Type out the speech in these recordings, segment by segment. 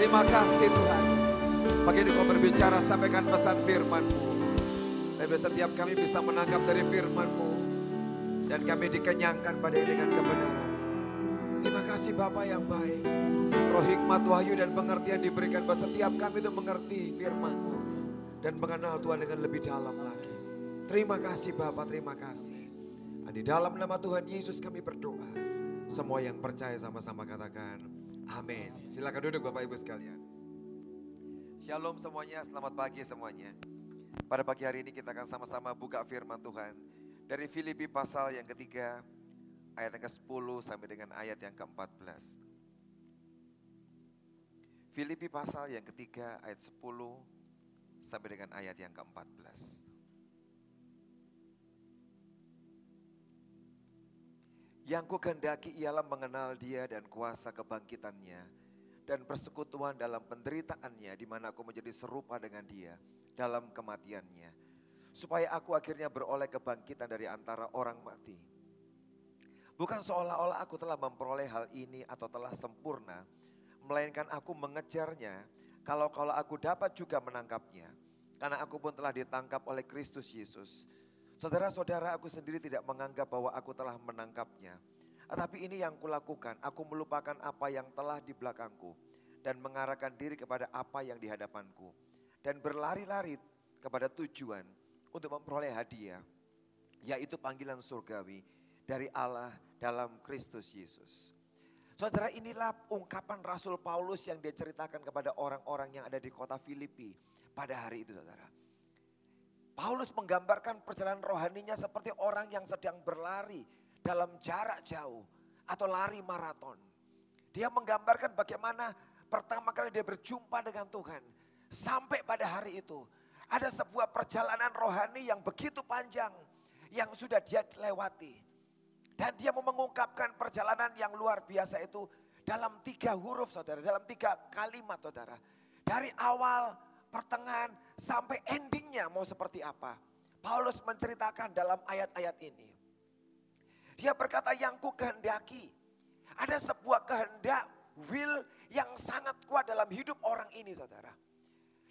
Terima kasih Tuhan. Pagi ini kau berbicara sampaikan pesan firman-Mu. Tapi setiap kami bisa menangkap dari firman-Mu. Dan kami dikenyangkan pada ini dengan kebenaran. Terima kasih Bapak yang baik. Roh hikmat, wahyu dan pengertian diberikan bahwa setiap kami itu mengerti firman dan mengenal Tuhan dengan lebih dalam lagi. Terima kasih Bapak, terima kasih. Dan di dalam nama Tuhan Yesus kami berdoa. Semua yang percaya sama-sama katakan amin. Silakan duduk Bapak Ibu sekalian. Shalom semuanya, selamat pagi semuanya. Pada pagi hari ini kita akan sama-sama buka firman Tuhan. Dari Filipi pasal yang ketiga, ayat yang ke-10 sampai dengan ayat yang ke-14. Filipi pasal yang ketiga ayat 10 sampai dengan ayat yang ke-14. Yang ku kehendaki ialah mengenal dia dan kuasa kebangkitannya dan persekutuan dalam penderitaannya di mana aku menjadi serupa dengan dia dalam kematiannya. Supaya aku akhirnya beroleh kebangkitan dari antara orang mati. Bukan seolah-olah aku telah memperoleh hal ini atau telah sempurna, melainkan aku mengejarnya kalau kalau aku dapat juga menangkapnya. Karena aku pun telah ditangkap oleh Kristus Yesus. Saudara-saudara aku sendiri tidak menganggap bahwa aku telah menangkapnya. Tetapi ini yang kulakukan, aku melupakan apa yang telah di belakangku. Dan mengarahkan diri kepada apa yang di hadapanku. Dan berlari-lari kepada tujuan untuk memperoleh hadiah. Yaitu panggilan surgawi dari Allah dalam Kristus Yesus. Saudara inilah ungkapan Rasul Paulus yang dia ceritakan kepada orang-orang yang ada di kota Filipi pada hari itu saudara. Paulus menggambarkan perjalanan rohaninya seperti orang yang sedang berlari dalam jarak jauh atau lari maraton. Dia menggambarkan bagaimana pertama kali dia berjumpa dengan Tuhan. Sampai pada hari itu ada sebuah perjalanan rohani yang begitu panjang yang sudah dia lewati. Dan dia mau mengungkapkan perjalanan yang luar biasa itu dalam tiga huruf saudara, dalam tiga kalimat saudara. Dari awal pertengahan sampai endingnya mau seperti apa. Paulus menceritakan dalam ayat-ayat ini. Dia berkata yang ku kehendaki. Ada sebuah kehendak will yang sangat kuat dalam hidup orang ini saudara.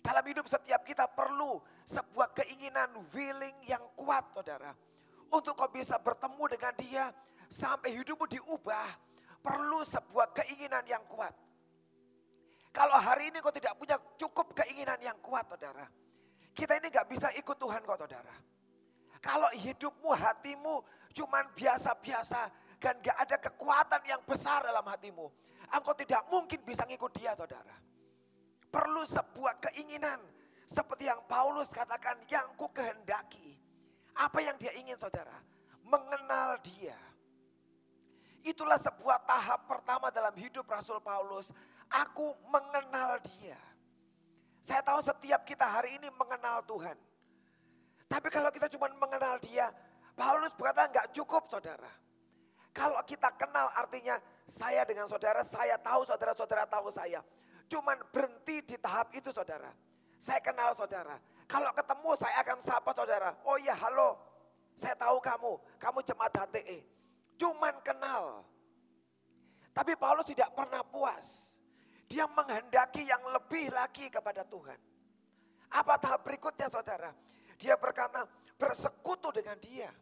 Dalam hidup setiap kita perlu sebuah keinginan willing yang kuat saudara. Untuk kau bisa bertemu dengan dia sampai hidupmu diubah. Perlu sebuah keinginan yang kuat. Kalau hari ini kau tidak punya cukup keinginan yang kuat saudara. Kita ini gak bisa ikut Tuhan kok saudara. Kalau hidupmu, hatimu cuman biasa-biasa. Dan gak ada kekuatan yang besar dalam hatimu. Engkau tidak mungkin bisa ngikut dia saudara. Perlu sebuah keinginan. Seperti yang Paulus katakan yang ku kehendaki. Apa yang dia ingin saudara? Mengenal dia. Itulah sebuah tahap pertama dalam hidup Rasul Paulus Aku mengenal dia. Saya tahu setiap kita hari ini mengenal Tuhan. Tapi kalau kita cuma mengenal dia, Paulus berkata nggak cukup saudara. Kalau kita kenal artinya saya dengan saudara, saya tahu saudara-saudara tahu saya. Cuman berhenti di tahap itu saudara. Saya kenal saudara. Kalau ketemu saya akan sapa saudara. Oh iya halo, saya tahu kamu, kamu jemaat HTE. Cuman kenal. Tapi Paulus tidak pernah puas. Dia menghendaki yang lebih lagi kepada Tuhan. Apa tahap berikutnya saudara? Dia berkata bersekutu dengan dia.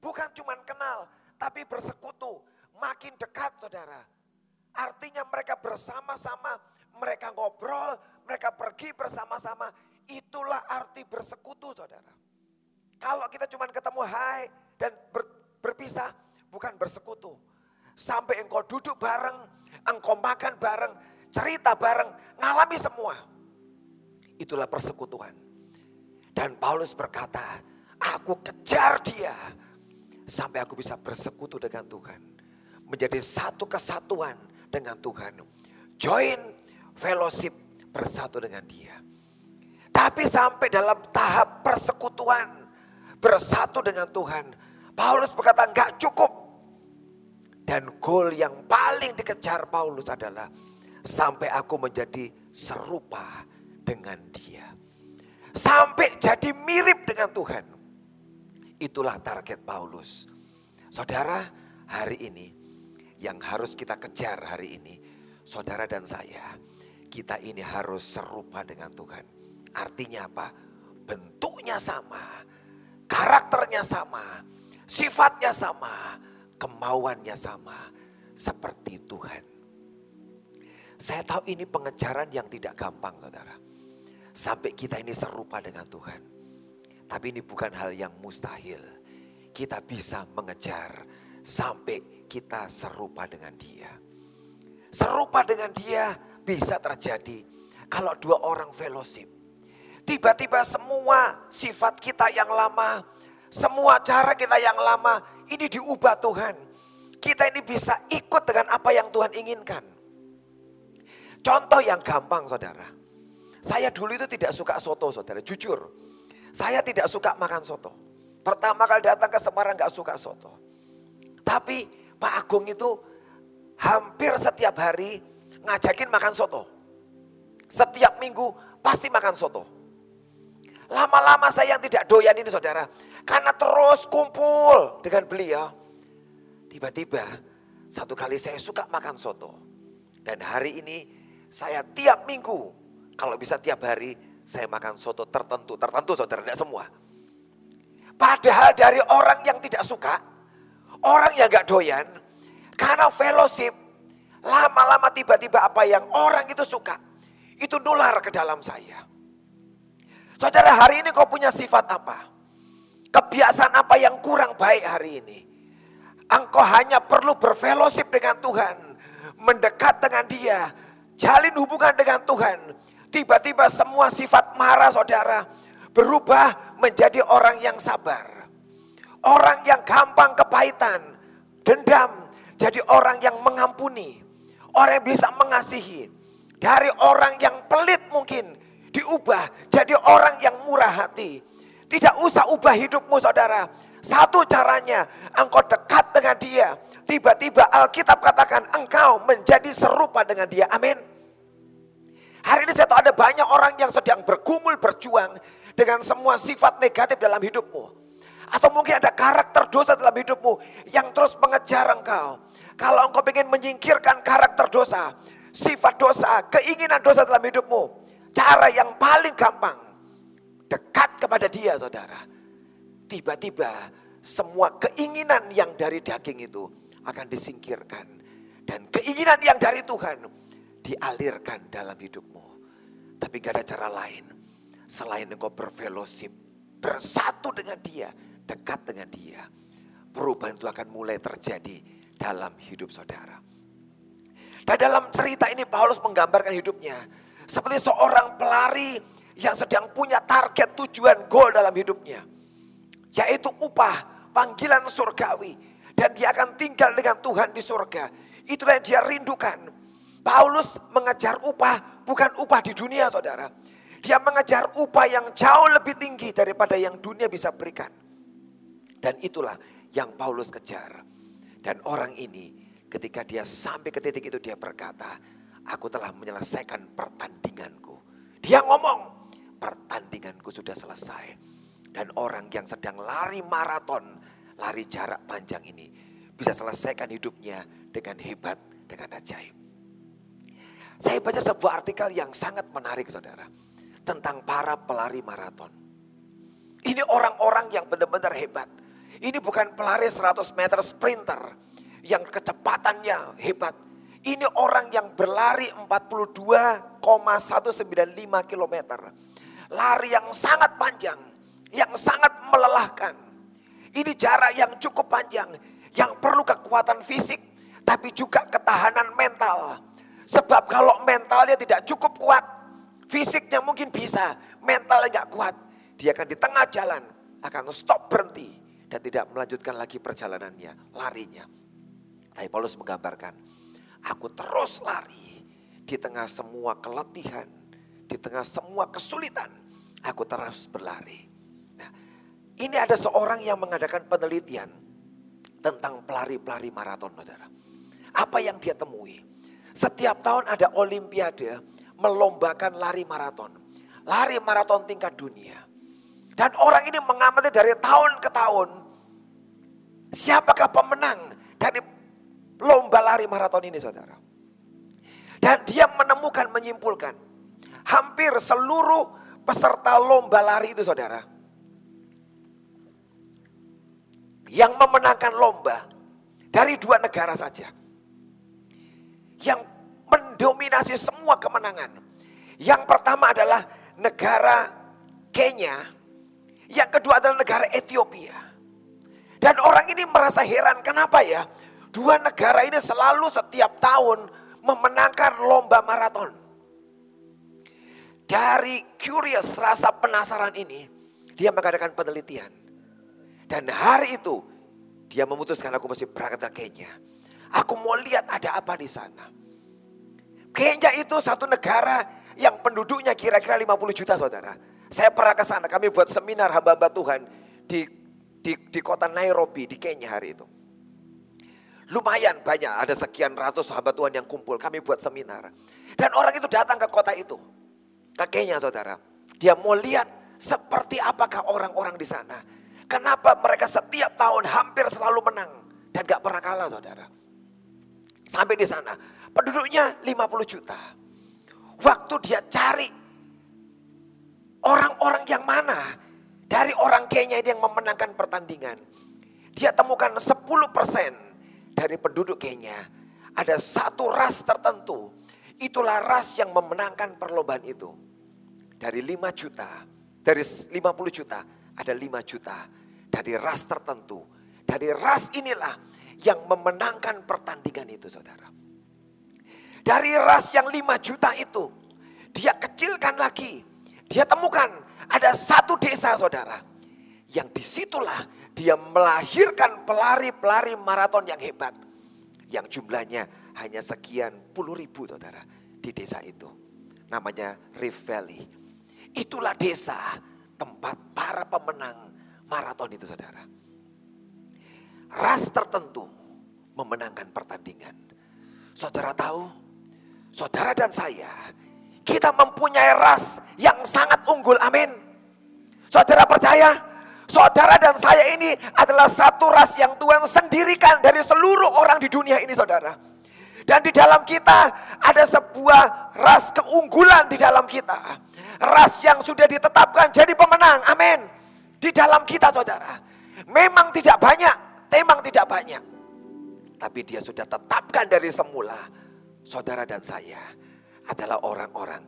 Bukan cuma kenal, tapi bersekutu. Makin dekat saudara. Artinya mereka bersama-sama, mereka ngobrol, mereka pergi bersama-sama. Itulah arti bersekutu saudara. Kalau kita cuma ketemu hai dan ber, berpisah, bukan bersekutu. Sampai engkau duduk bareng, engkau makan bareng, cerita bareng, ngalami semua. Itulah persekutuan. Dan Paulus berkata, aku kejar dia sampai aku bisa bersekutu dengan Tuhan. Menjadi satu kesatuan dengan Tuhan. Join fellowship bersatu dengan dia. Tapi sampai dalam tahap persekutuan bersatu dengan Tuhan. Paulus berkata enggak cukup dan goal yang paling dikejar Paulus adalah sampai aku menjadi serupa dengan dia. Sampai jadi mirip dengan Tuhan. Itulah target Paulus. Saudara, hari ini yang harus kita kejar hari ini, saudara dan saya, kita ini harus serupa dengan Tuhan. Artinya apa? Bentuknya sama, karakternya sama, sifatnya sama, kemauannya sama seperti Tuhan. Saya tahu ini pengejaran yang tidak gampang saudara. Sampai kita ini serupa dengan Tuhan. Tapi ini bukan hal yang mustahil. Kita bisa mengejar sampai kita serupa dengan dia. Serupa dengan dia bisa terjadi kalau dua orang fellowship. Tiba-tiba semua sifat kita yang lama, semua cara kita yang lama ini diubah Tuhan. Kita ini bisa ikut dengan apa yang Tuhan inginkan. Contoh yang gampang saudara. Saya dulu itu tidak suka soto saudara, jujur. Saya tidak suka makan soto. Pertama kali datang ke Semarang gak suka soto. Tapi Pak Agung itu hampir setiap hari ngajakin makan soto. Setiap minggu pasti makan soto. Lama-lama saya yang tidak doyan ini saudara. Karena terus kumpul dengan beliau. Tiba-tiba satu kali saya suka makan soto. Dan hari ini saya tiap minggu, kalau bisa tiap hari saya makan soto tertentu. Tertentu saudara, tidak semua. Padahal dari orang yang tidak suka, orang yang gak doyan, karena fellowship, lama-lama tiba-tiba apa yang orang itu suka, itu nular ke dalam saya. Saudara hari ini kau punya sifat apa? Kebiasaan apa yang kurang baik hari ini? Engkau hanya perlu berfellowship dengan Tuhan. Mendekat dengan dia. Jalin hubungan dengan Tuhan. Tiba-tiba semua sifat marah saudara. Berubah menjadi orang yang sabar. Orang yang gampang kepahitan. Dendam jadi orang yang mengampuni, orang yang bisa mengasihi. Dari orang yang pelit mungkin diubah jadi orang yang murah hati. Tidak usah ubah hidupmu saudara. Satu caranya engkau dekat dengan dia. Tiba-tiba Alkitab katakan engkau menjadi serupa dengan dia. Amin. Hari ini saya tahu ada banyak orang yang sedang bergumul berjuang dengan semua sifat negatif dalam hidupmu. Atau mungkin ada karakter dosa dalam hidupmu yang terus mengejar engkau. Kalau engkau ingin menyingkirkan karakter dosa, sifat dosa, keinginan dosa dalam hidupmu, cara yang paling gampang, dekat kepada dia saudara. Tiba-tiba semua keinginan yang dari daging itu akan disingkirkan. Dan keinginan yang dari Tuhan dialirkan dalam hidupmu. Tapi gak ada cara lain. Selain engkau berfellowship, bersatu dengan dia, dekat dengan dia. Perubahan itu akan mulai terjadi dalam hidup saudara. Dan dalam cerita ini Paulus menggambarkan hidupnya seperti seorang pelari yang sedang punya target tujuan goal dalam hidupnya. Yaitu upah, panggilan surgawi. Dan dia akan tinggal dengan Tuhan di surga. Itulah yang dia rindukan. Paulus mengejar upah, bukan upah di dunia saudara. Dia mengejar upah yang jauh lebih tinggi daripada yang dunia bisa berikan. Dan itulah yang Paulus kejar. Dan orang ini ketika dia sampai ke titik itu dia berkata, aku telah menyelesaikan pertandinganku. Dia ngomong, pertandinganku sudah selesai. Dan orang yang sedang lari maraton, lari jarak panjang ini bisa selesaikan hidupnya dengan hebat, dengan ajaib. Saya baca sebuah artikel yang sangat menarik saudara. Tentang para pelari maraton. Ini orang-orang yang benar-benar hebat ini bukan pelari 100 meter sprinter yang kecepatannya hebat. Ini orang yang berlari 42,195 km. Lari yang sangat panjang, yang sangat melelahkan. Ini jarak yang cukup panjang, yang perlu kekuatan fisik, tapi juga ketahanan mental. Sebab kalau mentalnya tidak cukup kuat, fisiknya mungkin bisa, mentalnya nggak kuat. Dia akan di tengah jalan, akan stop berhenti dan tidak melanjutkan lagi perjalanannya, larinya. Tapi Paulus menggambarkan, aku terus lari di tengah semua keletihan, di tengah semua kesulitan, aku terus berlari. Nah, ini ada seorang yang mengadakan penelitian tentang pelari-pelari maraton, saudara. Apa yang dia temui? Setiap tahun ada olimpiade melombakan lari maraton. Lari maraton tingkat dunia. Dan orang ini mengamati dari tahun ke tahun. Siapakah pemenang dari lomba lari maraton ini saudara. Dan dia menemukan menyimpulkan. Hampir seluruh peserta lomba lari itu saudara. Yang memenangkan lomba dari dua negara saja. Yang mendominasi semua kemenangan. Yang pertama adalah negara Kenya. Yang kedua adalah negara Ethiopia. Dan orang ini merasa heran kenapa ya? Dua negara ini selalu setiap tahun memenangkan lomba maraton. Dari curious rasa penasaran ini, dia mengadakan penelitian. Dan hari itu, dia memutuskan aku mesti berangkat ke Kenya. Aku mau lihat ada apa di sana. Kenya itu satu negara yang penduduknya kira-kira 50 juta saudara. Saya pernah ke sana, kami buat seminar hamba-hamba Tuhan di, di, di kota Nairobi, di Kenya hari itu. Lumayan banyak, ada sekian ratus sahabat Tuhan yang kumpul, kami buat seminar. Dan orang itu datang ke kota itu, ke Kenya saudara. Dia mau lihat seperti apakah orang-orang di sana. Kenapa mereka setiap tahun hampir selalu menang dan gak pernah kalah saudara. Sampai di sana, penduduknya 50 juta. Waktu dia cari orang-orang yang mana dari orang Kenya yang memenangkan pertandingan. Dia temukan 10 persen dari penduduk Kenya ada satu ras tertentu. Itulah ras yang memenangkan perlombaan itu. Dari 5 juta, dari 50 juta, ada 5 juta dari ras tertentu. Dari ras inilah yang memenangkan pertandingan itu saudara. Dari ras yang 5 juta itu, dia kecilkan lagi. Dia temukan ada satu desa saudara. Yang di situlah dia melahirkan pelari-pelari maraton yang hebat. Yang jumlahnya hanya sekian puluh ribu saudara di desa itu. Namanya Rift Valley. Itulah desa tempat para pemenang maraton itu saudara. Ras tertentu memenangkan pertandingan. Saudara tahu, saudara dan saya, kita mempunyai ras yang sangat unggul, amin. Saudara percaya? Saudara dan saya ini adalah satu ras yang Tuhan sendirikan dari seluruh orang di dunia ini saudara. Dan di dalam kita ada sebuah ras keunggulan di dalam kita. Ras yang sudah ditetapkan jadi pemenang. Amin. Di dalam kita saudara. Memang tidak banyak. Memang tidak banyak. Tapi dia sudah tetapkan dari semula. Saudara dan saya adalah orang-orang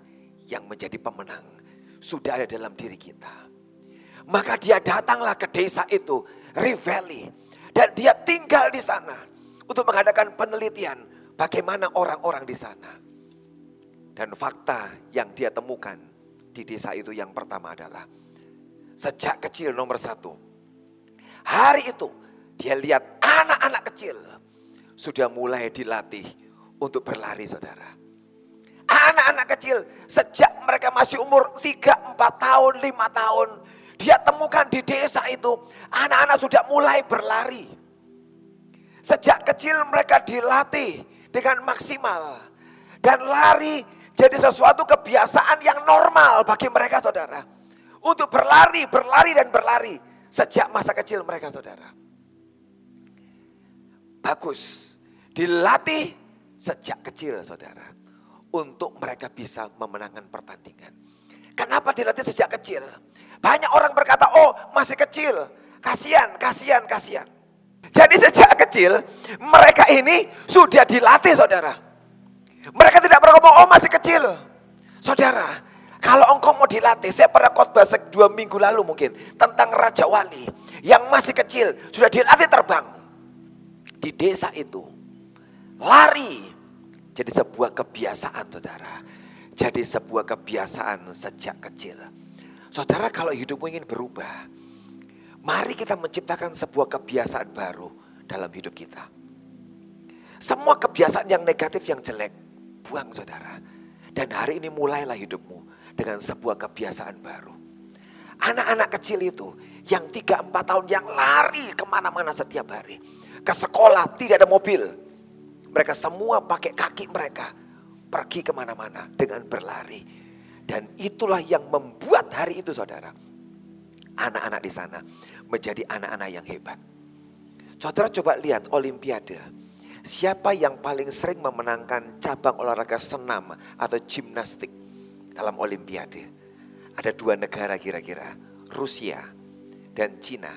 yang menjadi pemenang. Sudah ada dalam diri kita. Maka dia datanglah ke desa itu, Riveli. Dan dia tinggal di sana untuk mengadakan penelitian bagaimana orang-orang di sana. Dan fakta yang dia temukan di desa itu yang pertama adalah sejak kecil nomor satu. Hari itu dia lihat anak-anak kecil sudah mulai dilatih untuk berlari saudara. Anak-anak kecil sejak mereka masih umur 3, 4 tahun, 5 tahun dia temukan di desa itu anak-anak sudah mulai berlari. Sejak kecil mereka dilatih dengan maksimal. Dan lari jadi sesuatu kebiasaan yang normal bagi mereka saudara. Untuk berlari, berlari dan berlari. Sejak masa kecil mereka saudara. Bagus. Dilatih sejak kecil saudara. Untuk mereka bisa memenangkan pertandingan. Kenapa dilatih sejak kecil? Banyak orang berkata, oh masih kecil. Kasihan, kasihan, kasihan. Jadi sejak kecil mereka ini sudah dilatih saudara. Mereka tidak pernah ngomong, oh masih kecil. Saudara, kalau engkau mau dilatih, saya pernah khotbah dua minggu lalu mungkin. Tentang Raja Wali yang masih kecil, sudah dilatih terbang. Di desa itu. Lari. Jadi sebuah kebiasaan saudara. Jadi sebuah kebiasaan sejak kecil. Saudara kalau hidupmu ingin berubah, mari kita menciptakan sebuah kebiasaan baru dalam hidup kita. Semua kebiasaan yang negatif, yang jelek, buang saudara. Dan hari ini mulailah hidupmu dengan sebuah kebiasaan baru. Anak-anak kecil itu yang tiga empat tahun yang lari ke mana-mana setiap hari. Ke sekolah tidak ada mobil. Mereka semua pakai kaki mereka. Pergi ke mana-mana dengan berlari dan itulah yang membuat hari itu saudara. Anak-anak di sana menjadi anak-anak yang hebat. Saudara coba lihat olimpiade. Siapa yang paling sering memenangkan cabang olahraga senam atau gimnastik dalam olimpiade? Ada dua negara kira-kira, Rusia dan Cina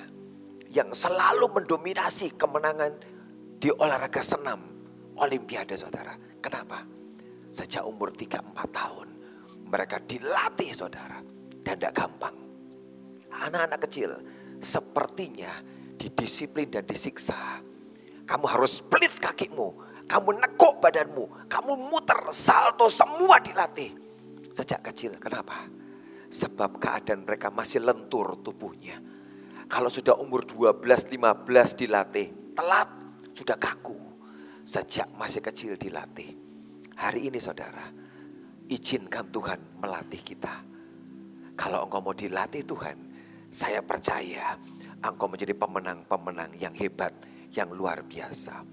yang selalu mendominasi kemenangan di olahraga senam olimpiade saudara. Kenapa? Sejak umur 3-4 tahun mereka dilatih saudara dan tidak gampang. Anak-anak kecil sepertinya didisiplin dan disiksa kamu harus split kakimu. Kamu nekuk badanmu. Kamu muter, salto, semua dilatih. Sejak kecil, kenapa? Sebab keadaan mereka masih lentur tubuhnya. Kalau sudah umur 12-15 dilatih, telat, sudah kaku. Sejak masih kecil dilatih. Hari ini saudara, izinkan Tuhan melatih kita. Kalau engkau mau dilatih Tuhan, saya percaya engkau menjadi pemenang-pemenang yang hebat yang luar biasa.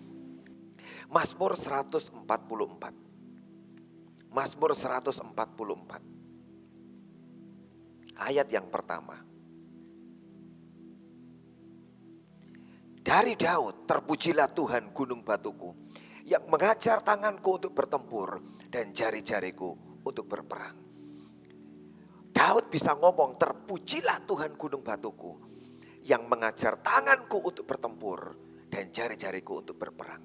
Mazmur 144. Mazmur 144. Ayat yang pertama. Dari Daud terpujilah Tuhan gunung batuku yang mengajar tanganku untuk bertempur dan jari-jariku untuk berperang. Daud bisa ngomong terpujilah Tuhan gunung batuku yang mengajar tanganku untuk bertempur dan jari-jariku untuk berperang.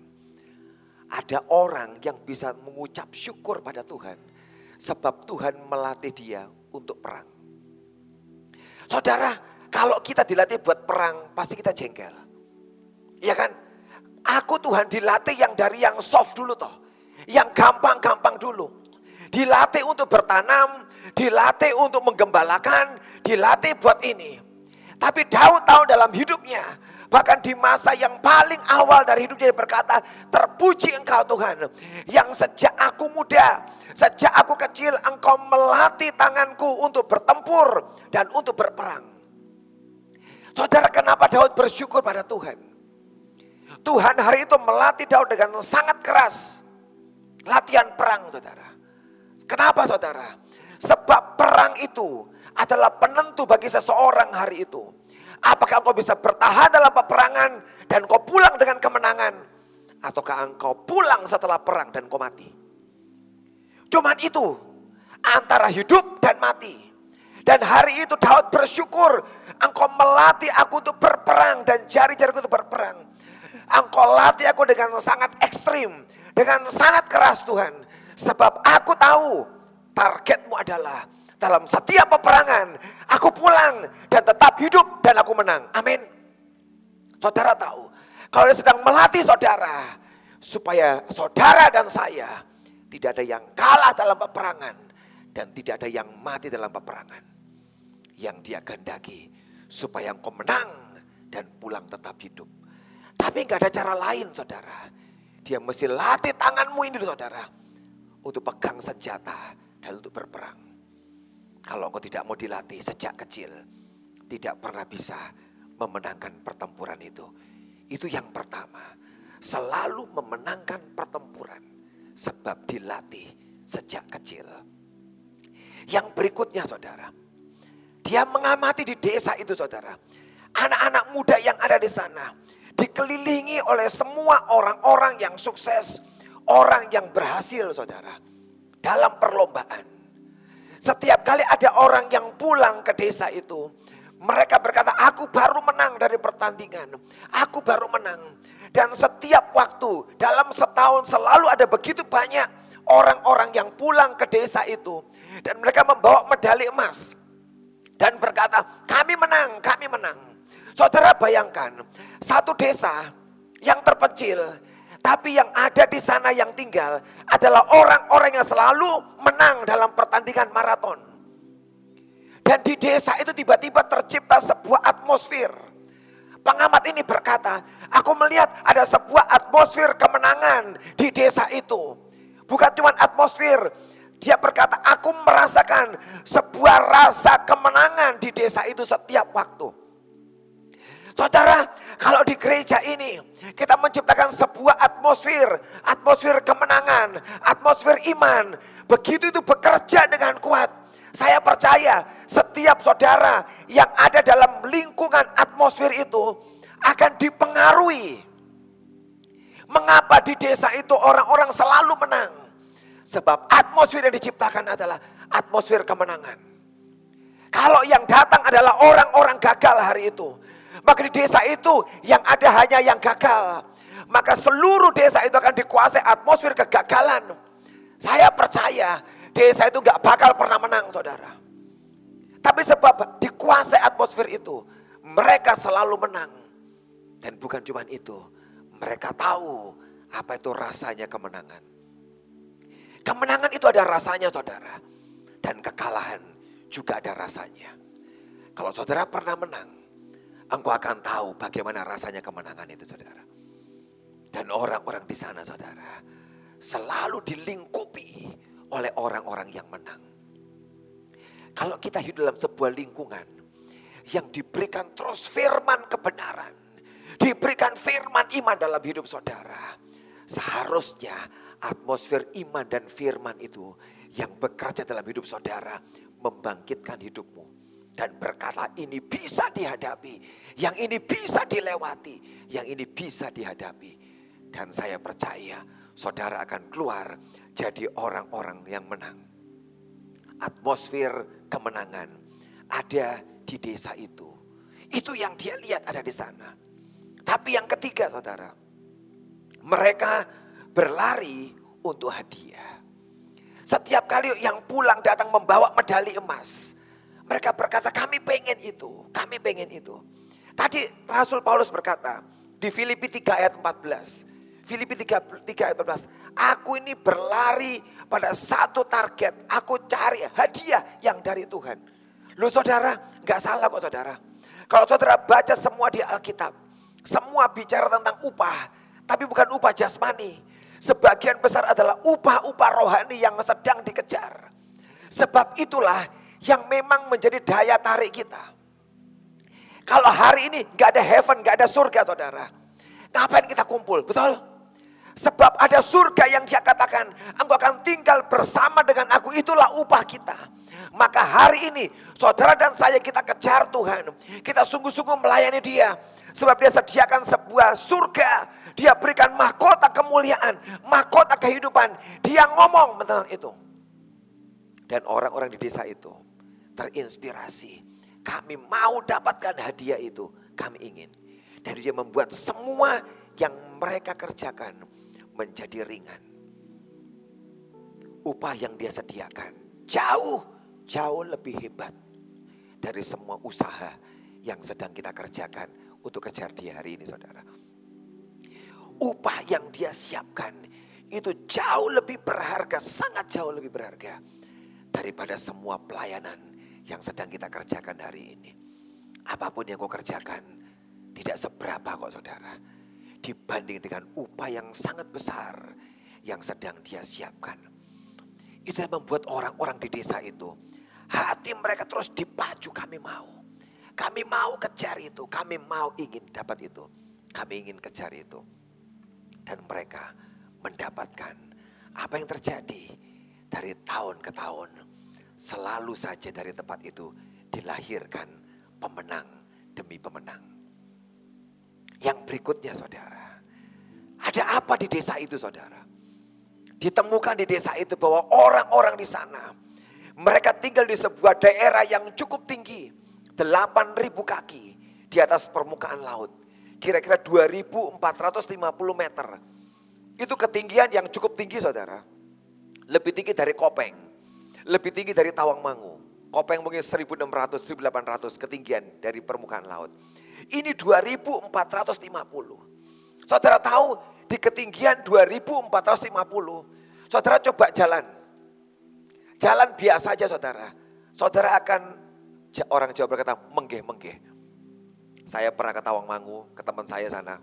Ada orang yang bisa mengucap syukur pada Tuhan sebab Tuhan melatih dia untuk perang. Saudara, kalau kita dilatih buat perang, pasti kita jengkel. Iya kan? Aku Tuhan dilatih yang dari yang soft dulu toh. Yang gampang-gampang dulu. Dilatih untuk bertanam, dilatih untuk menggembalakan, dilatih buat ini. Tapi Daud tahu dalam hidupnya, Bahkan di masa yang paling awal dari hidupnya dia berkata, terpuji engkau Tuhan. Yang sejak aku muda, sejak aku kecil engkau melatih tanganku untuk bertempur dan untuk berperang. Saudara kenapa Daud bersyukur pada Tuhan? Tuhan hari itu melatih Daud dengan sangat keras. Latihan perang saudara. Kenapa saudara? Sebab perang itu adalah penentu bagi seseorang hari itu. Apakah engkau bisa bertahan dalam peperangan dan kau pulang dengan kemenangan? Ataukah engkau pulang setelah perang dan kau mati? Cuman itu antara hidup dan mati. Dan hari itu Daud bersyukur engkau melatih aku untuk berperang dan jari-jariku untuk berperang. Engkau latih aku dengan sangat ekstrim, dengan sangat keras Tuhan. Sebab aku tahu targetmu adalah dalam setiap peperangan aku pulang dan tetap hidup dan aku menang. Amin. Saudara tahu, kalau dia sedang melatih saudara, supaya saudara dan saya tidak ada yang kalah dalam peperangan dan tidak ada yang mati dalam peperangan. Yang dia kehendaki supaya engkau menang dan pulang tetap hidup. Tapi nggak ada cara lain saudara. Dia mesti latih tanganmu ini saudara. Untuk pegang senjata dan untuk berperang. Kalau engkau tidak mau dilatih sejak kecil, tidak pernah bisa memenangkan pertempuran itu. Itu yang pertama, selalu memenangkan pertempuran sebab dilatih sejak kecil. Yang berikutnya saudara, dia mengamati di desa itu saudara. Anak-anak muda yang ada di sana dikelilingi oleh semua orang-orang yang sukses, orang yang berhasil saudara dalam perlombaan. Setiap kali ada orang yang pulang ke desa itu, mereka berkata, aku baru menang dari pertandingan. Aku baru menang. Dan setiap waktu, dalam setahun selalu ada begitu banyak orang-orang yang pulang ke desa itu. Dan mereka membawa medali emas. Dan berkata, kami menang, kami menang. Saudara bayangkan, satu desa yang terpencil, tapi yang ada di sana yang tinggal adalah orang-orang yang selalu menang dalam pertandingan maraton. Dan di desa itu tiba-tiba tercipta sebuah atmosfer. Pengamat ini berkata, aku melihat ada sebuah atmosfer kemenangan di desa itu. Bukan cuma atmosfer, dia berkata, aku merasakan sebuah rasa kemenangan di desa itu setiap waktu. Saudara, kalau di gereja ini kita menciptakan sebuah atmosfer, atmosfer kemenangan, atmosfer iman. Begitu itu bekerja dengan kuat. Saya percaya setiap saudara yang ada dalam lingkungan atmosfer itu akan dipengaruhi. Mengapa di desa itu orang-orang selalu menang? Sebab atmosfer yang diciptakan adalah atmosfer kemenangan. Kalau yang datang adalah orang-orang gagal hari itu, maka di desa itu yang ada hanya yang gagal. Maka seluruh desa itu akan dikuasai atmosfer kegagalan. Saya percaya desa itu gak bakal pernah menang saudara. Tapi sebab dikuasai atmosfer itu, mereka selalu menang. Dan bukan cuma itu, mereka tahu apa itu rasanya kemenangan. Kemenangan itu ada rasanya saudara. Dan kekalahan juga ada rasanya. Kalau saudara pernah menang, engkau akan tahu bagaimana rasanya kemenangan itu saudara. Dan orang-orang di sana saudara, selalu dilingkupi oleh orang-orang yang menang. Kalau kita hidup dalam sebuah lingkungan yang diberikan terus firman kebenaran, diberikan firman iman dalam hidup saudara, seharusnya atmosfer iman dan firman itu yang bekerja dalam hidup saudara membangkitkan hidupmu dan berkata ini bisa dihadapi, yang ini bisa dilewati, yang ini bisa dihadapi. Dan saya percaya saudara akan keluar jadi orang-orang yang menang. Atmosfer kemenangan ada di desa itu. Itu yang dia lihat ada di sana. Tapi yang ketiga saudara, mereka berlari untuk hadiah. Setiap kali yang pulang datang membawa medali emas. Mereka berkata kami pengen itu, kami pengen itu. Tadi Rasul Paulus berkata di Filipi 3 ayat 14. Filipi 3, 3 ayat 14. Aku ini berlari pada satu target. Aku cari hadiah yang dari Tuhan. Lu saudara, gak salah kok saudara. Kalau saudara baca semua di Alkitab. Semua bicara tentang upah. Tapi bukan upah jasmani. Sebagian besar adalah upah-upah rohani yang sedang dikejar. Sebab itulah yang memang menjadi daya tarik kita. Kalau hari ini gak ada heaven, gak ada surga saudara. Ngapain kita kumpul, betul? Sebab ada surga yang dia katakan, engkau akan tinggal bersama dengan aku, itulah upah kita. Maka hari ini saudara dan saya kita kejar Tuhan. Kita sungguh-sungguh melayani dia. Sebab dia sediakan sebuah surga. Dia berikan mahkota kemuliaan, mahkota kehidupan. Dia ngomong tentang itu. Dan orang-orang di desa itu terinspirasi. Kami mau dapatkan hadiah itu, kami ingin. Dan dia membuat semua yang mereka kerjakan menjadi ringan. Upah yang dia sediakan jauh, jauh lebih hebat dari semua usaha yang sedang kita kerjakan untuk kejar dia hari ini saudara. Upah yang dia siapkan itu jauh lebih berharga, sangat jauh lebih berharga daripada semua pelayanan yang sedang kita kerjakan hari ini. Apa pun yang kau kerjakan tidak seberapa kok saudara dibanding dengan upah yang sangat besar yang sedang dia siapkan. Itu yang membuat orang-orang di desa itu hati mereka terus dipacu kami mau. Kami mau kejar itu, kami mau ingin dapat itu. Kami ingin kejar itu. Dan mereka mendapatkan apa yang terjadi dari tahun ke tahun. Selalu saja dari tempat itu dilahirkan pemenang demi pemenang. Yang berikutnya saudara. Ada apa di desa itu saudara? Ditemukan di desa itu bahwa orang-orang di sana. Mereka tinggal di sebuah daerah yang cukup tinggi. 8.000 kaki di atas permukaan laut. Kira-kira 2.450 meter. Itu ketinggian yang cukup tinggi saudara. Lebih tinggi dari Kopeng. Lebih tinggi dari Tawangmangu. Kopeng mungkin 1.600, 1.800 ketinggian dari permukaan laut. Ini 2450. Saudara tahu di ketinggian 2450. Saudara coba jalan. Jalan biasa aja saudara. Saudara akan, orang Jawa berkata menggeh-menggeh. Saya pernah ke Tawangmangu, ke teman saya sana.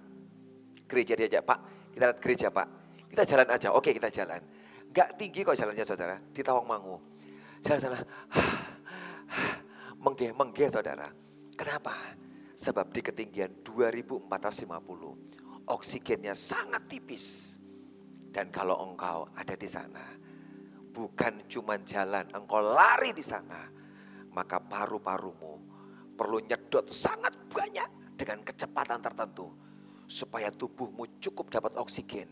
Gereja diajak, Pak kita lihat gereja Pak. Kita jalan aja, oke kita jalan. Gak tinggi kok jalannya saudara, di Tawangmangu. Jalan sana, menggeh-menggeh saudara. Kenapa? Sebab di ketinggian 2450 oksigennya sangat tipis. Dan kalau engkau ada di sana, bukan cuma jalan, engkau lari di sana, maka paru-parumu perlu nyedot sangat banyak dengan kecepatan tertentu supaya tubuhmu cukup dapat oksigen.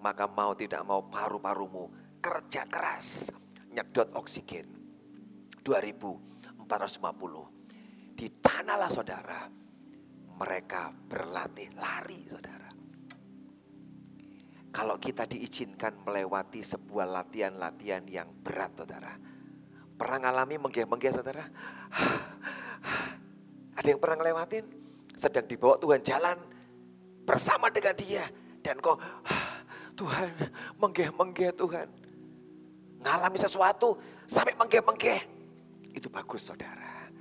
Maka mau tidak mau paru-parumu kerja keras nyedot oksigen. 2450. Di tanahlah saudara, mereka berlatih lari saudara. Kalau kita diizinkan melewati sebuah latihan-latihan yang berat saudara. Pernah ngalami menggeh-menggeh saudara? Ada yang pernah ngelewatin? Sedang dibawa Tuhan jalan bersama dengan dia. Dan kok Tuhan menggeh-menggeh Tuhan. Ngalami sesuatu sampai menggeh-menggeh. Itu bagus saudara.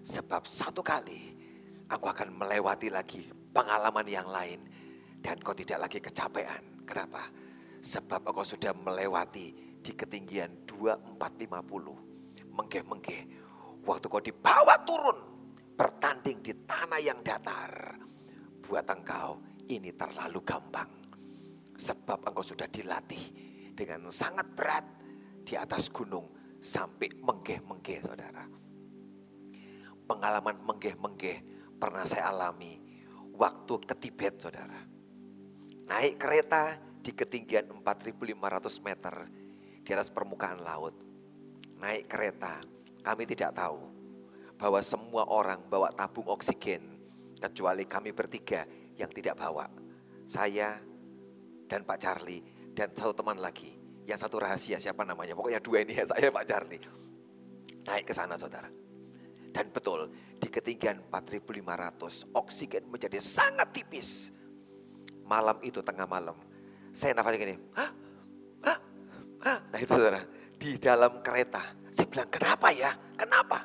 Sebab satu kali aku akan melewati lagi pengalaman yang lain. Dan kau tidak lagi kecapean. Kenapa? Sebab kau sudah melewati di ketinggian 2450. Menggeh-menggeh. Waktu kau dibawa turun. Bertanding di tanah yang datar. Buat engkau ini terlalu gampang. Sebab engkau sudah dilatih dengan sangat berat di atas gunung sampai menggeh-menggeh saudara. Pengalaman menggeh-menggeh pernah saya alami waktu ke Tibet saudara. Naik kereta di ketinggian 4500 meter di atas permukaan laut. Naik kereta, kami tidak tahu bahwa semua orang bawa tabung oksigen kecuali kami bertiga yang tidak bawa. Saya dan Pak Charlie dan satu teman lagi. Yang satu rahasia siapa namanya. Pokoknya dua ini ya saya Pak Charlie. Naik ke sana saudara. Dan betul di ketinggian 4500 oksigen menjadi sangat tipis. Malam itu tengah malam. Saya nafasnya gini. Nah itu saudara. Di dalam kereta. Saya bilang kenapa ya? Kenapa?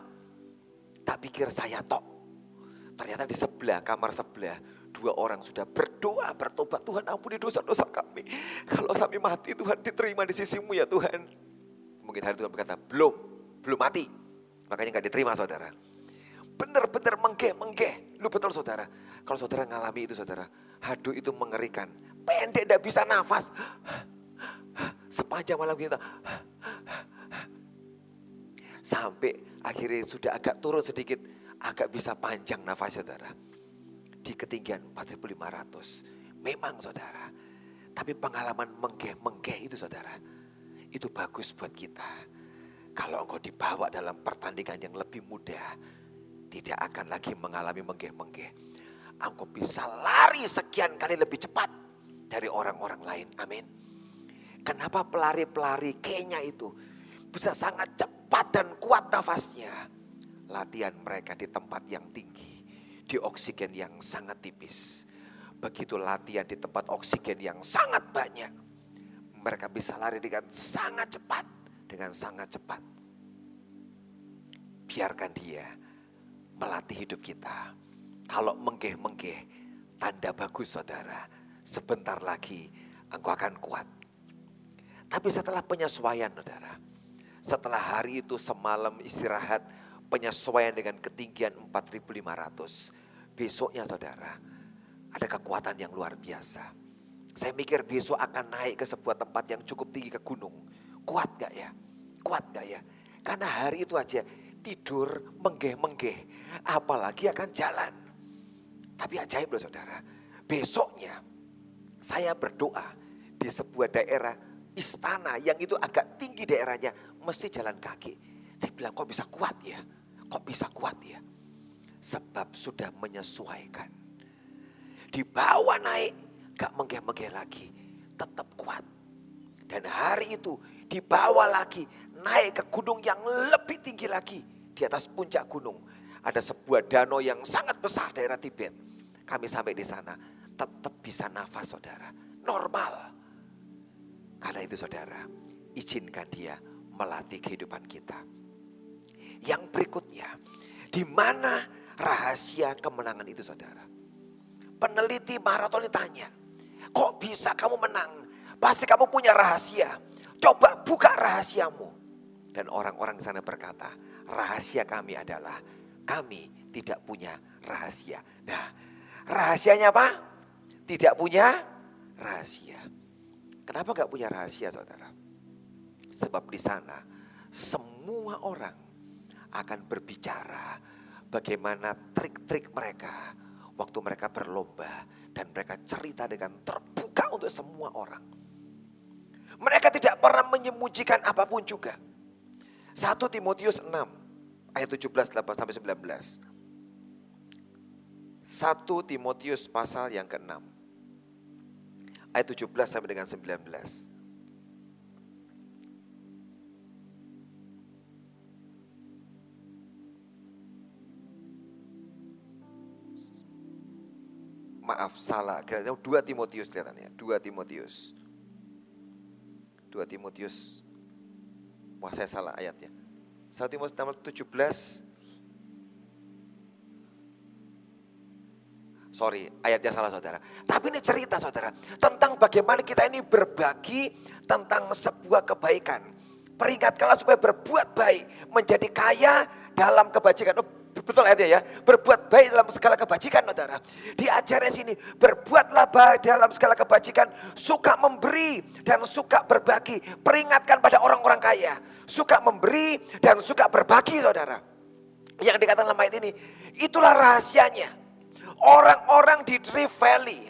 Tak pikir saya tok. Ternyata di sebelah kamar sebelah dua orang sudah berdoa, bertobat. Tuhan ampuni dosa-dosa kami. Kalau kami mati Tuhan diterima di sisimu ya Tuhan. Mungkin hari Tuhan berkata, belum, belum mati. Makanya gak diterima saudara. Benar-benar menggeh-menggeh. Lu betul saudara. Kalau saudara ngalami itu saudara. Haduh itu mengerikan. Pendek gak bisa nafas. Sepanjang malam kita. Sampai akhirnya sudah agak turun sedikit. Agak bisa panjang nafas saudara di ketinggian 4500. Memang saudara, tapi pengalaman menggeh-menggeh itu saudara, itu bagus buat kita. Kalau engkau dibawa dalam pertandingan yang lebih mudah, tidak akan lagi mengalami menggeh-menggeh. Engkau bisa lari sekian kali lebih cepat dari orang-orang lain. Amin. Kenapa pelari-pelari Kenya itu bisa sangat cepat dan kuat nafasnya? Latihan mereka di tempat yang tinggi di oksigen yang sangat tipis. Begitu latihan di tempat oksigen yang sangat banyak. Mereka bisa lari dengan sangat cepat. Dengan sangat cepat. Biarkan dia melatih hidup kita. Kalau menggeh-menggeh, tanda bagus saudara. Sebentar lagi engkau akan kuat. Tapi setelah penyesuaian saudara. Setelah hari itu semalam istirahat penyesuaian dengan ketinggian 4500 besoknya saudara ada kekuatan yang luar biasa. Saya mikir besok akan naik ke sebuah tempat yang cukup tinggi ke gunung. Kuat gak ya? Kuat gak ya? Karena hari itu aja tidur menggeh-menggeh. Apalagi akan jalan. Tapi ajaib loh saudara. Besoknya saya berdoa di sebuah daerah istana yang itu agak tinggi daerahnya. Mesti jalan kaki. Saya bilang kok bisa kuat ya? Kok bisa kuat ya? Sebab sudah menyesuaikan. Dibawa naik, gak menggeh-menggeh lagi. Tetap kuat. Dan hari itu dibawa lagi naik ke gunung yang lebih tinggi lagi. Di atas puncak gunung. Ada sebuah danau yang sangat besar daerah Tibet. Kami sampai di sana tetap bisa nafas saudara. Normal. Karena itu saudara, izinkan dia melatih kehidupan kita. Yang berikutnya, di mana rahasia kemenangan itu saudara. Peneliti maraton ditanya, kok bisa kamu menang? Pasti kamu punya rahasia. Coba buka rahasiamu. Dan orang-orang di sana berkata, rahasia kami adalah kami tidak punya rahasia. Nah, rahasianya apa? Tidak punya rahasia. Kenapa gak punya rahasia saudara? Sebab di sana semua orang akan berbicara bagaimana trik-trik mereka waktu mereka berlomba Dan mereka cerita dengan terbuka untuk semua orang. Mereka tidak pernah menyembunyikan apa pun juga. 1 Timotius 6 ayat 17 8 sampai 19. 1 Timotius pasal yang ke-6 ayat 17 sampai dengan 19. Maaf salah, kira-kira 2 Timotius kelihatannya, 2 Timotius. 2 Timotius, wah saya salah ayatnya. 1 Timotius 17, Sorry, ayatnya salah saudara. Tapi ini cerita saudara, tentang bagaimana kita ini berbagi tentang sebuah kebaikan. Peringatkanlah supaya berbuat baik, menjadi kaya dalam kebajikan. Betul ayatnya ya, berbuat baik dalam segala kebajikan saudara. Diajarnya sini, berbuatlah baik dalam segala kebajikan, suka memberi dan suka berbagi. Peringatkan pada orang-orang kaya, suka memberi dan suka berbagi saudara. Yang dikatakan dalam ayat ini, itulah rahasianya Orang-orang di Drift Valley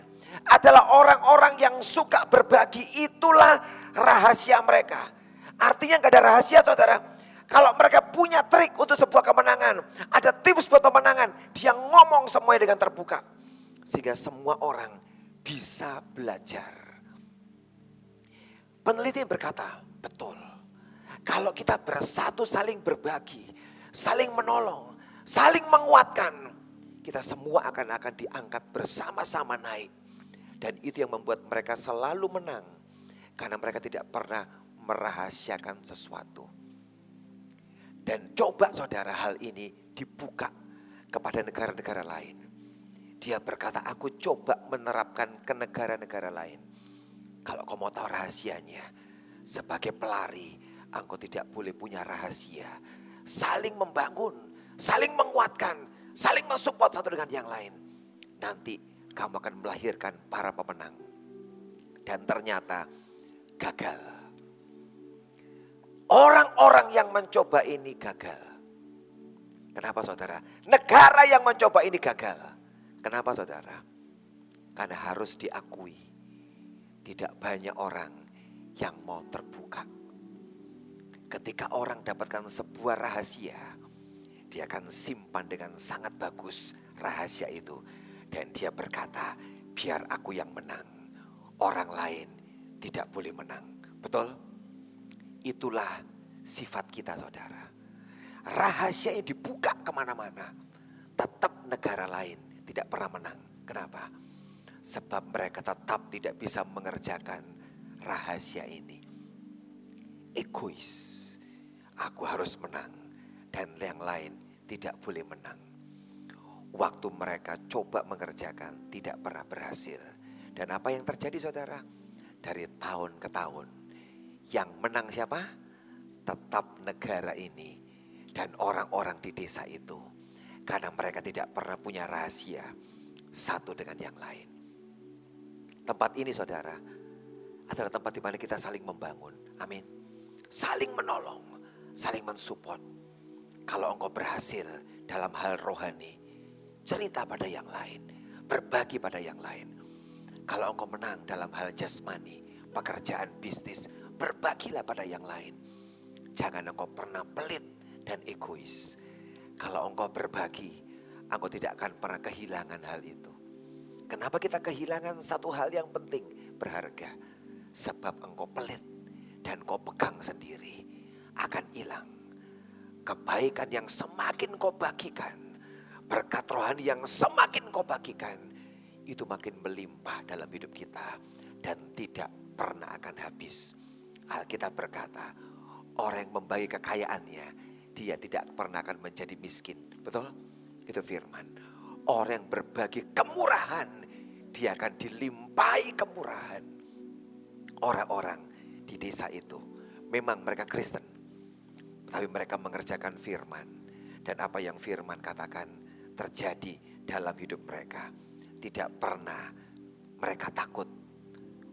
adalah orang-orang yang suka berbagi. Itulah rahasia mereka. Artinya nggak ada rahasia saudara. Kalau mereka punya trik untuk sebuah kemenangan. Ada tips buat kemenangan. Dia ngomong semuanya dengan terbuka. Sehingga semua orang bisa belajar. Peneliti berkata, betul. Kalau kita bersatu saling berbagi, saling menolong, saling menguatkan, kita semua akan akan diangkat bersama-sama naik. Dan itu yang membuat mereka selalu menang. Karena mereka tidak pernah merahasiakan sesuatu. Dan coba saudara hal ini dibuka kepada negara-negara lain. Dia berkata, aku coba menerapkan ke negara-negara lain. Kalau kau mau tahu rahasianya, sebagai pelari, engkau tidak boleh punya rahasia. Saling membangun, saling menguatkan, Saling mensupport satu dengan yang lain. Nanti kamu akan melahirkan para pemenang. Dan ternyata gagal. Orang-orang yang mencoba ini gagal. Kenapa saudara? Negara yang mencoba ini gagal. Kenapa saudara? Karena harus diakui. Tidak banyak orang yang mau terbuka. Ketika orang dapatkan sebuah rahasia, dia akan simpan dengan sangat bagus rahasia itu. Dan dia berkata, biar aku yang menang. Orang lain tidak boleh menang. Betul? Itulah sifat kita saudara. Rahasia yang dibuka ke mana-mana. Tetap negara lain tidak pernah menang. Kenapa? Sebab mereka tetap tidak bisa mengerjakan rahasia ini. Egois. Aku harus menang dan yang lain tidak boleh menang. Waktu mereka coba mengerjakan tidak pernah berhasil. Dan apa yang terjadi saudara? Dari tahun ke tahun. Yang menang siapa? Tetap negara ini dan orang-orang di desa itu. Karena mereka tidak pernah punya rahasia satu dengan yang lain. Tempat ini saudara adalah tempat di mana kita saling membangun. Amin. Saling menolong, saling mensupport kalau engkau berhasil dalam hal rohani, cerita pada yang lain, berbagi pada yang lain. Kalau engkau menang dalam hal jasmani, pekerjaan bisnis, berbagilah pada yang lain. Jangan engkau pernah pelit dan egois. Kalau engkau berbagi, engkau tidak akan pernah kehilangan hal itu. Kenapa kita kehilangan satu hal yang penting, berharga? Sebab engkau pelit dan engkau pegang sendiri, akan hilang kebaikan yang semakin kau bagikan, berkat rohani yang semakin kau bagikan, itu makin melimpah dalam hidup kita dan tidak pernah akan habis. Alkitab berkata, orang yang membagi kekayaannya, dia tidak pernah akan menjadi miskin. Betul? Itu firman. Orang yang berbagi kemurahan, dia akan dilimpahi kemurahan. Orang-orang di desa itu, memang mereka Kristen, tapi mereka mengerjakan firman. Dan apa yang firman katakan terjadi dalam hidup mereka. Tidak pernah mereka takut.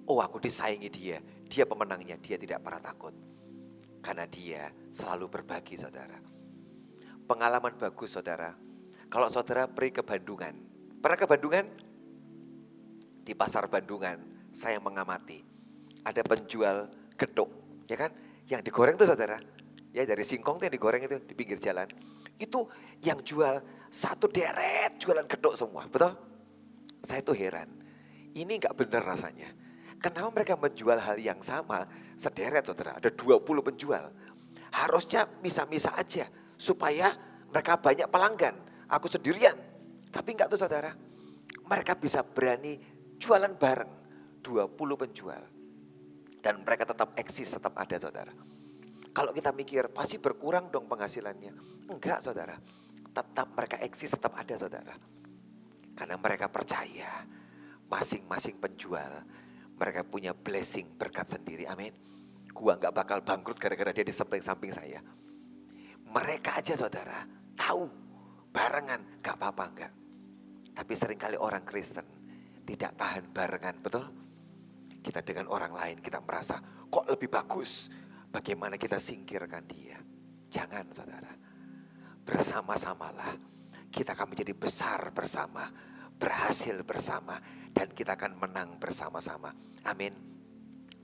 Oh aku disaingi dia, dia pemenangnya, dia tidak pernah takut. Karena dia selalu berbagi saudara. Pengalaman bagus saudara. Kalau saudara pergi ke Bandungan. Pernah ke Bandungan? Di pasar Bandungan, saya mengamati. Ada penjual geduk, ya kan? Yang digoreng itu saudara. Ya dari singkong itu yang digoreng itu di pinggir jalan. Itu yang jual satu deret jualan geduk semua, betul? Saya tuh heran. Ini nggak benar rasanya. Kenapa mereka menjual hal yang sama sederet saudara? Ada 20 penjual. Harusnya misa-misa aja supaya mereka banyak pelanggan. Aku sendirian. Tapi enggak tuh saudara. Mereka bisa berani jualan bareng. 20 penjual. Dan mereka tetap eksis, tetap ada saudara. Kalau kita mikir pasti berkurang dong penghasilannya. Enggak saudara. Tetap mereka eksis, tetap ada saudara. Karena mereka percaya masing-masing penjual mereka punya blessing berkat sendiri. Amin. Gua nggak bakal bangkrut gara-gara dia di samping-samping saya. Mereka aja saudara tahu barengan gak apa-apa enggak. Tapi sering kali orang Kristen tidak tahan barengan, betul? Kita dengan orang lain kita merasa kok lebih bagus. Bagaimana kita singkirkan dia. Jangan saudara. Bersama-samalah. Kita akan menjadi besar bersama. Berhasil bersama. Dan kita akan menang bersama-sama. Amin.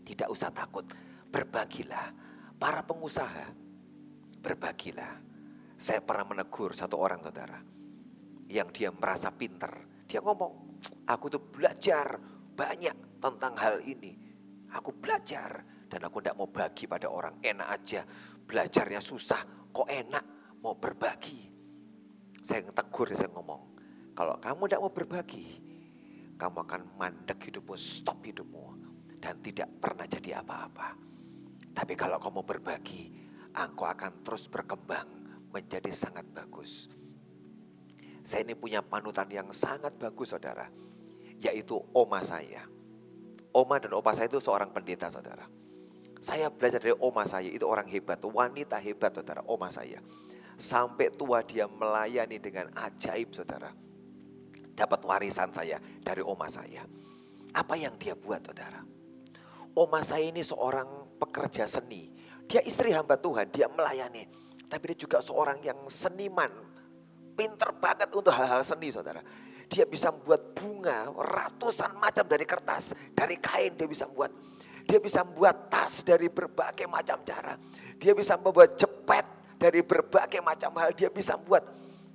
Tidak usah takut. Berbagilah. Para pengusaha. Berbagilah. Saya pernah menegur satu orang saudara yang dia merasa pinter. Dia ngomong, aku tuh belajar banyak tentang hal ini. Aku belajar dan aku tidak mau bagi pada orang. Enak aja, belajarnya susah, kok enak mau berbagi. Saya tegur, saya ngomong, kalau kamu tidak mau berbagi, kamu akan mandek hidupmu, stop hidupmu. Dan tidak pernah jadi apa-apa. Tapi kalau kamu berbagi, engkau akan terus berkembang menjadi sangat bagus. Saya ini punya panutan yang sangat bagus saudara. Yaitu oma saya. Oma dan opa saya itu seorang pendeta saudara. Saya belajar dari oma saya, itu orang hebat, wanita hebat saudara, oma saya. Sampai tua dia melayani dengan ajaib saudara. Dapat warisan saya dari oma saya. Apa yang dia buat saudara? Oma saya ini seorang pekerja seni. Dia istri hamba Tuhan, dia melayani. Tapi dia juga seorang yang seniman, Pinter banget untuk hal-hal seni saudara. Dia bisa membuat bunga ratusan macam dari kertas, dari kain dia bisa membuat. Dia bisa membuat tas dari berbagai macam cara. Dia bisa membuat jepet dari berbagai macam hal. Dia bisa membuat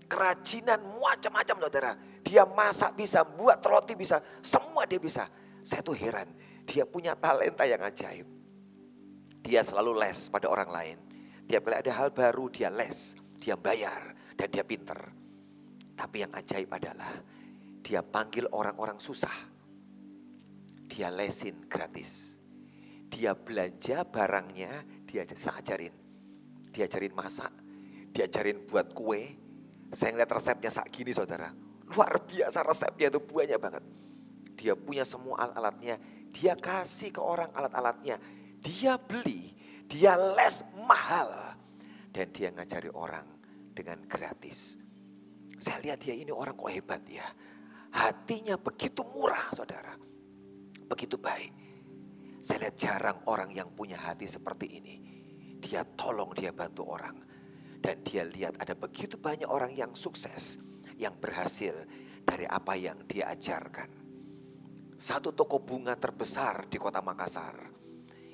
kerajinan macam-macam saudara. Dia masak bisa, buat roti bisa, semua dia bisa. Saya tuh heran, dia punya talenta yang ajaib. Dia selalu les pada orang lain. Tiap kali ada hal baru dia les, dia bayar dan dia pinter. Tapi yang ajaib adalah dia panggil orang-orang susah. Dia lesin gratis. Dia belanja barangnya, dia ajarin. Dia ajarin masak, dia ajarin buat kue. Saya ngeliat resepnya saat gini saudara. Luar biasa resepnya itu banyak banget. Dia punya semua alat-alatnya. Dia kasih ke orang alat-alatnya. Dia beli, dia les mahal. Dan dia ngajari orang dengan gratis. Saya lihat dia ini orang kok hebat ya. Hatinya begitu murah saudara. Begitu baik. Saya lihat jarang orang yang punya hati seperti ini. Dia tolong, dia bantu orang. Dan dia lihat ada begitu banyak orang yang sukses. Yang berhasil dari apa yang dia ajarkan. Satu toko bunga terbesar di kota Makassar.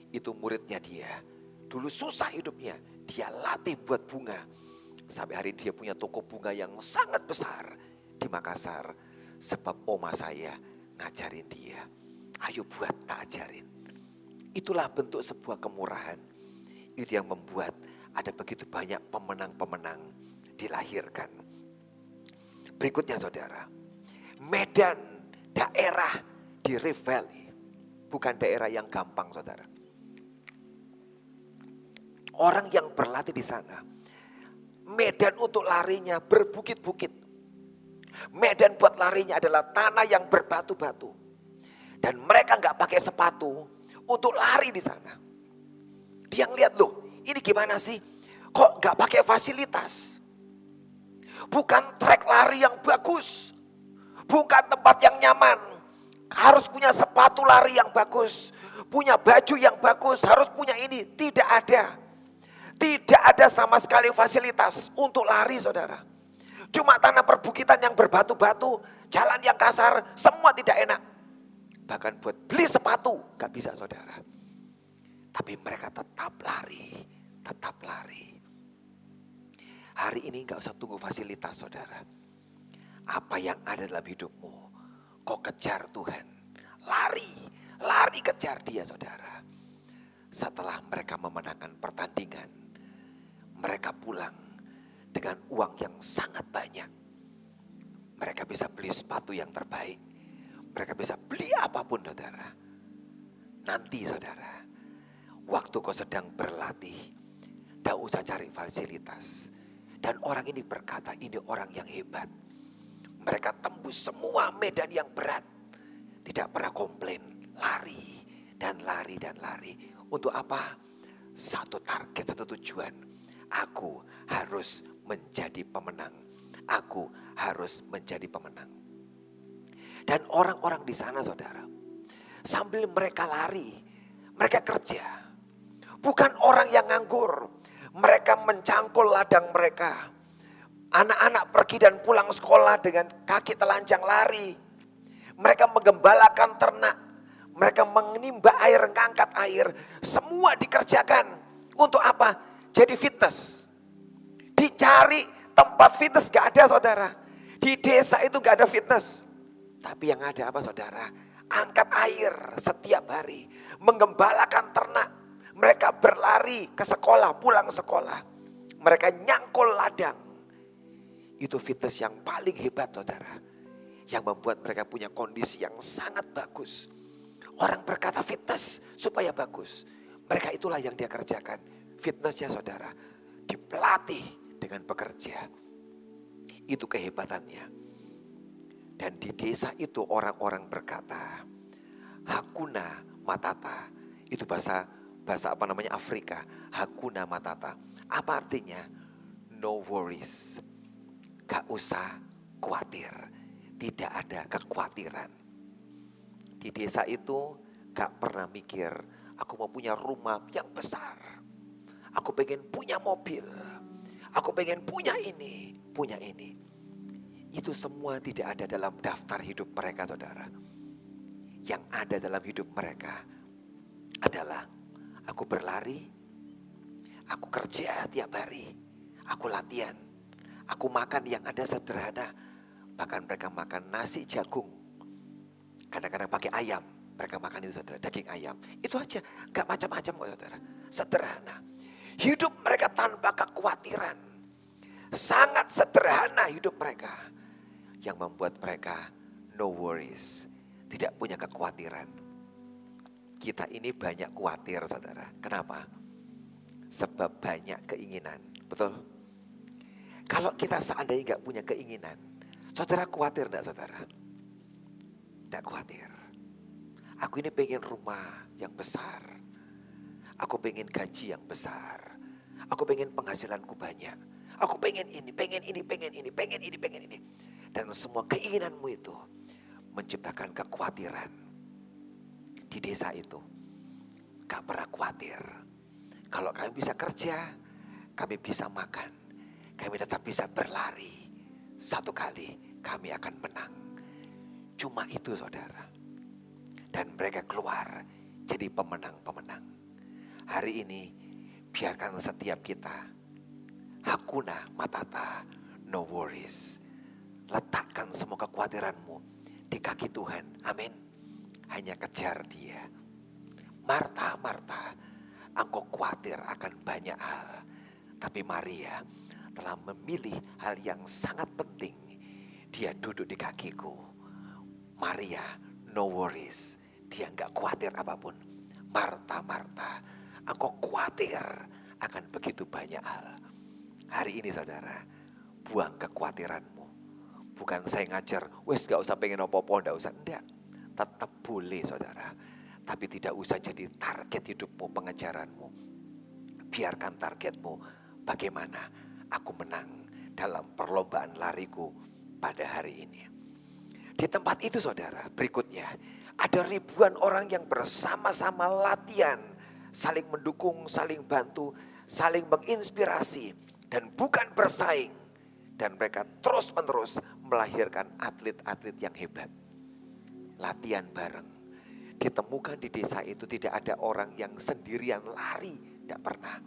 Itu muridnya dia. Dulu susah hidupnya. Dia latih buat bunga Sampai hari dia punya toko bunga yang sangat besar di Makassar. Sebab oma saya ngajarin dia. Ayo buat tak ajarin. Itulah bentuk sebuah kemurahan. Itu yang membuat ada begitu banyak pemenang-pemenang dilahirkan. Berikutnya saudara. Medan daerah di Rift Valley. Bukan daerah yang gampang saudara. Orang yang berlatih di sana medan untuk larinya berbukit-bukit. Medan buat larinya adalah tanah yang berbatu-batu. Dan mereka nggak pakai sepatu untuk lari di sana. Dia ngeliat loh, ini gimana sih? Kok nggak pakai fasilitas? Bukan trek lari yang bagus. Bukan tempat yang nyaman. Harus punya sepatu lari yang bagus. Punya baju yang bagus. Harus punya ini. Tidak ada. Tidak ada sama sekali fasilitas untuk lari saudara. Cuma tanah perbukitan yang berbatu-batu, jalan yang kasar, semua tidak enak. Bahkan buat beli sepatu gak bisa saudara. Tapi mereka tetap lari, tetap lari. Hari ini gak usah tunggu fasilitas saudara. Apa yang ada dalam hidupmu, kau kejar Tuhan. Lari, lari kejar dia saudara. Setelah mereka memenangkan pertandingan, mereka pulang dengan uang yang sangat banyak. Mereka bisa beli sepatu yang terbaik. Mereka bisa beli apa pun saudara. Nanti saudara, waktu kau sedang berlatih, tidak usah cari fasilitas. Dan orang ini berkata ini orang yang hebat. Mereka tembus semua medan yang berat. Tidak pernah komplain, lari dan lari dan lari. Untuk apa? Satu target, satu tujuan. Aku harus menjadi pemenang. Aku harus menjadi pemenang. Dan orang-orang di sana saudara, sambil mereka lari, mereka kerja. Bukan orang yang nganggur, mereka mencangkul ladang mereka. Anak-anak pergi dan pulang sekolah dengan kaki telanjang lari. Mereka menggembalakan ternak. Mereka menimba air, mengangkat air. Semua dikerjakan. Untuk apa? Jadi fitness. Dicari tempat fitness gak ada saudara. Di desa itu gak ada fitness. Tapi yang ada apa saudara? Angkat air setiap hari. Menggembalakan ternak. Mereka berlari ke sekolah, pulang sekolah. Mereka nyangkul ladang. Itu fitness yang paling hebat saudara. Yang membuat mereka punya kondisi yang sangat bagus. Orang berkata fitness supaya bagus. Mereka itulah yang dia kerjakan. Fitnessnya saudara. Dipelatih dengan bekerja. Itu kehebatannya. Dan di desa itu orang-orang berkata, Hakuna Matata. Itu bahasa bahasa apa namanya Afrika. Hakuna Matata. Apa artinya? No worries. Gak usah khawatir. Tidak ada kekhawatiran. Di desa itu gak pernah mikir, aku mau punya rumah yang besar. Aku pengen punya mobil Aku pengen punya ini, punya ini. Itu semua tidak ada dalam daftar hidup mereka saudara. Yang ada dalam hidup mereka adalah aku berlari, aku kerja tiap hari, aku latihan, aku makan yang ada sederhana. Bahkan mereka makan nasi jagung. Kadang-kadang pakai ayam, mereka makan itu saudara, daging ayam. Itu aja, gak macam-macam kok saudara. Sederhana. Hidup mereka tanpa kekhawatiran. Sangat sederhana hidup mereka. Yang membuat mereka no worries. Tidak punya kekhawatiran. Kita ini banyak khawatir saudara. Kenapa? Sebab banyak keinginan. Betul? Kalau kita seandainya nggak punya keinginan. Saudara khawatir enggak saudara? Tidak khawatir. Aku ini pengen rumah yang besar. Aku pengen gaji yang besar. Aku pengen penghasilanku banyak. Aku pengen ini, pengen ini, pengen ini, pengen ini, pengen ini. Dan semua keinginanmu itu menciptakan kekhawatiran. Di desa itu. Gak pernah khawatir. Kalau kami bisa kerja, kami bisa makan. Kami tetap bisa berlari. Satu kali kami akan menang. Cuma itu saudara. Dan mereka keluar jadi pemenang-pemenang hari ini biarkan setiap kita hakuna matata no worries. Letakkan semua kekhawatiranmu di kaki Tuhan. Amin. Hanya kejar dia. Marta, Marta, engkau khawatir akan banyak hal. Tapi Maria telah memilih hal yang sangat penting. Dia duduk di kakiku. Maria, no worries. Dia nggak khawatir apa pun. Marta, Marta, Engkau khawatir akan begitu banyak hal. Hari ini saudara, buang kekhawatiranmu. Bukan saya ngajar, wes gak usah pengen opo-opo, gak usah. Enggak, tetap boleh saudara. Tapi tidak usah jadi target hidupmu, pengejaranmu. Biarkan targetmu bagaimana aku menang dalam perlombaan lariku pada hari ini. Di tempat itu saudara, berikutnya ada ribuan orang yang bersama-sama latihan saling mendukung, saling bantu, saling menginspirasi dan bukan bersaing. Dan mereka terus-menerus melahirkan atlet-atlet yang hebat. Latihan bareng, Ditemukan di desa itu tidak ada orang yang sendirian lari, tidak pernah.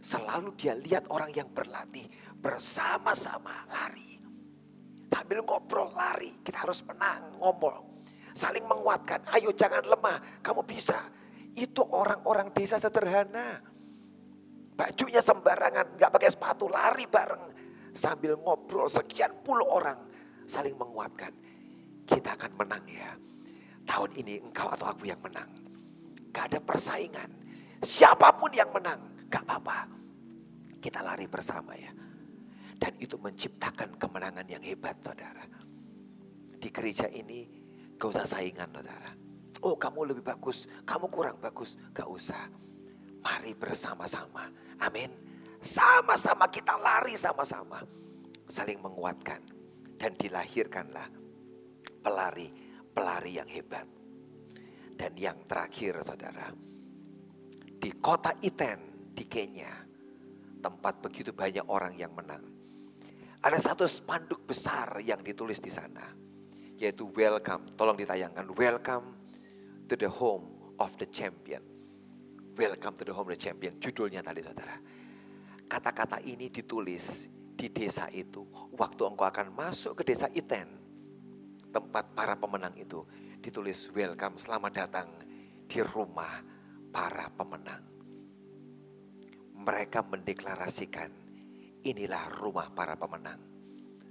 Selalu dia lihat orang yang berlatih bersama-sama lari. Sambil ngobrol lari, kita harus menang, ngomong. Saling menguatkan, ayo jangan lemah, kamu bisa. Itu orang-orang desa sederhana. Bajunya sembarangan, nggak pakai sepatu, lari bareng. Sambil ngobrol sekian puluh orang, saling menguatkan. Kita akan menang ya. Tahun ini engkau atau aku yang menang. Gak ada persaingan. Siapa pun yang menang, gak apa-apa. Kita lari bersama ya. Dan itu menciptakan kemenangan yang hebat saudara. Di gereja ini gak usah saingan saudara. Oh kamu lebih bagus, kamu kurang bagus. Gak usah. Mari bersama-sama. Amin. Sama-sama kita lari sama-sama. Saling menguatkan. Dan dilahirkanlah pelari-pelari yang hebat. Dan yang terakhir saudara. Di kota Iten di Kenya. Tempat begitu banyak orang yang menang. Ada satu spanduk besar yang ditulis di sana. Yaitu welcome. Tolong ditayangkan. Welcome to the home of the champion. Welcome to the home of the champion. Judulnya tadi saudara. Kata-kata ini ditulis di desa itu. Waktu engkau akan masuk ke desa Iten. Tempat para pemenang itu. Ditulis welcome selamat datang di rumah para pemenang. Mereka mendeklarasikan inilah rumah para pemenang.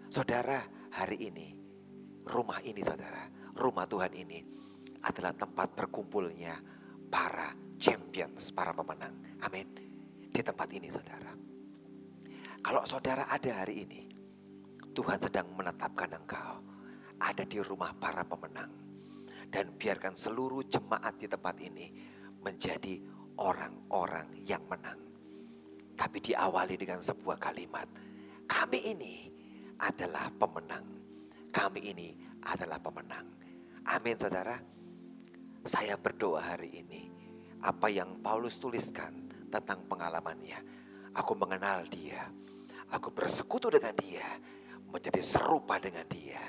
Saudara hari ini rumah ini saudara. Rumah Tuhan ini adalah tempat berkumpulnya para champions, para pemenang. Amin. Di tempat ini saudara. Kalau saudara ada hari ini, Tuhan sedang menetapkan engkau ada di rumah para pemenang. Dan biarkan seluruh jemaat di tempat ini menjadi orang-orang yang menang. Tapi diawali dengan sebuah kalimat. Kami ini adalah pemenang. Kami ini adalah pemenang. Amin saudara. Saya berdoa hari ini, apa yang Paulus tuliskan tentang pengalamannya, aku mengenal dia, aku bersekutu dengan dia, menjadi serupa dengan dia.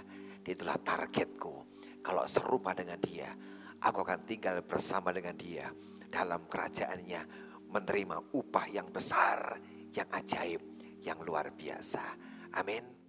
Itulah targetku. Kalau serupa dengan dia, aku akan tinggal bersama dengan dia dalam kerajaannya, menerima upah yang besar, yang ajaib, yang luar biasa. Amin.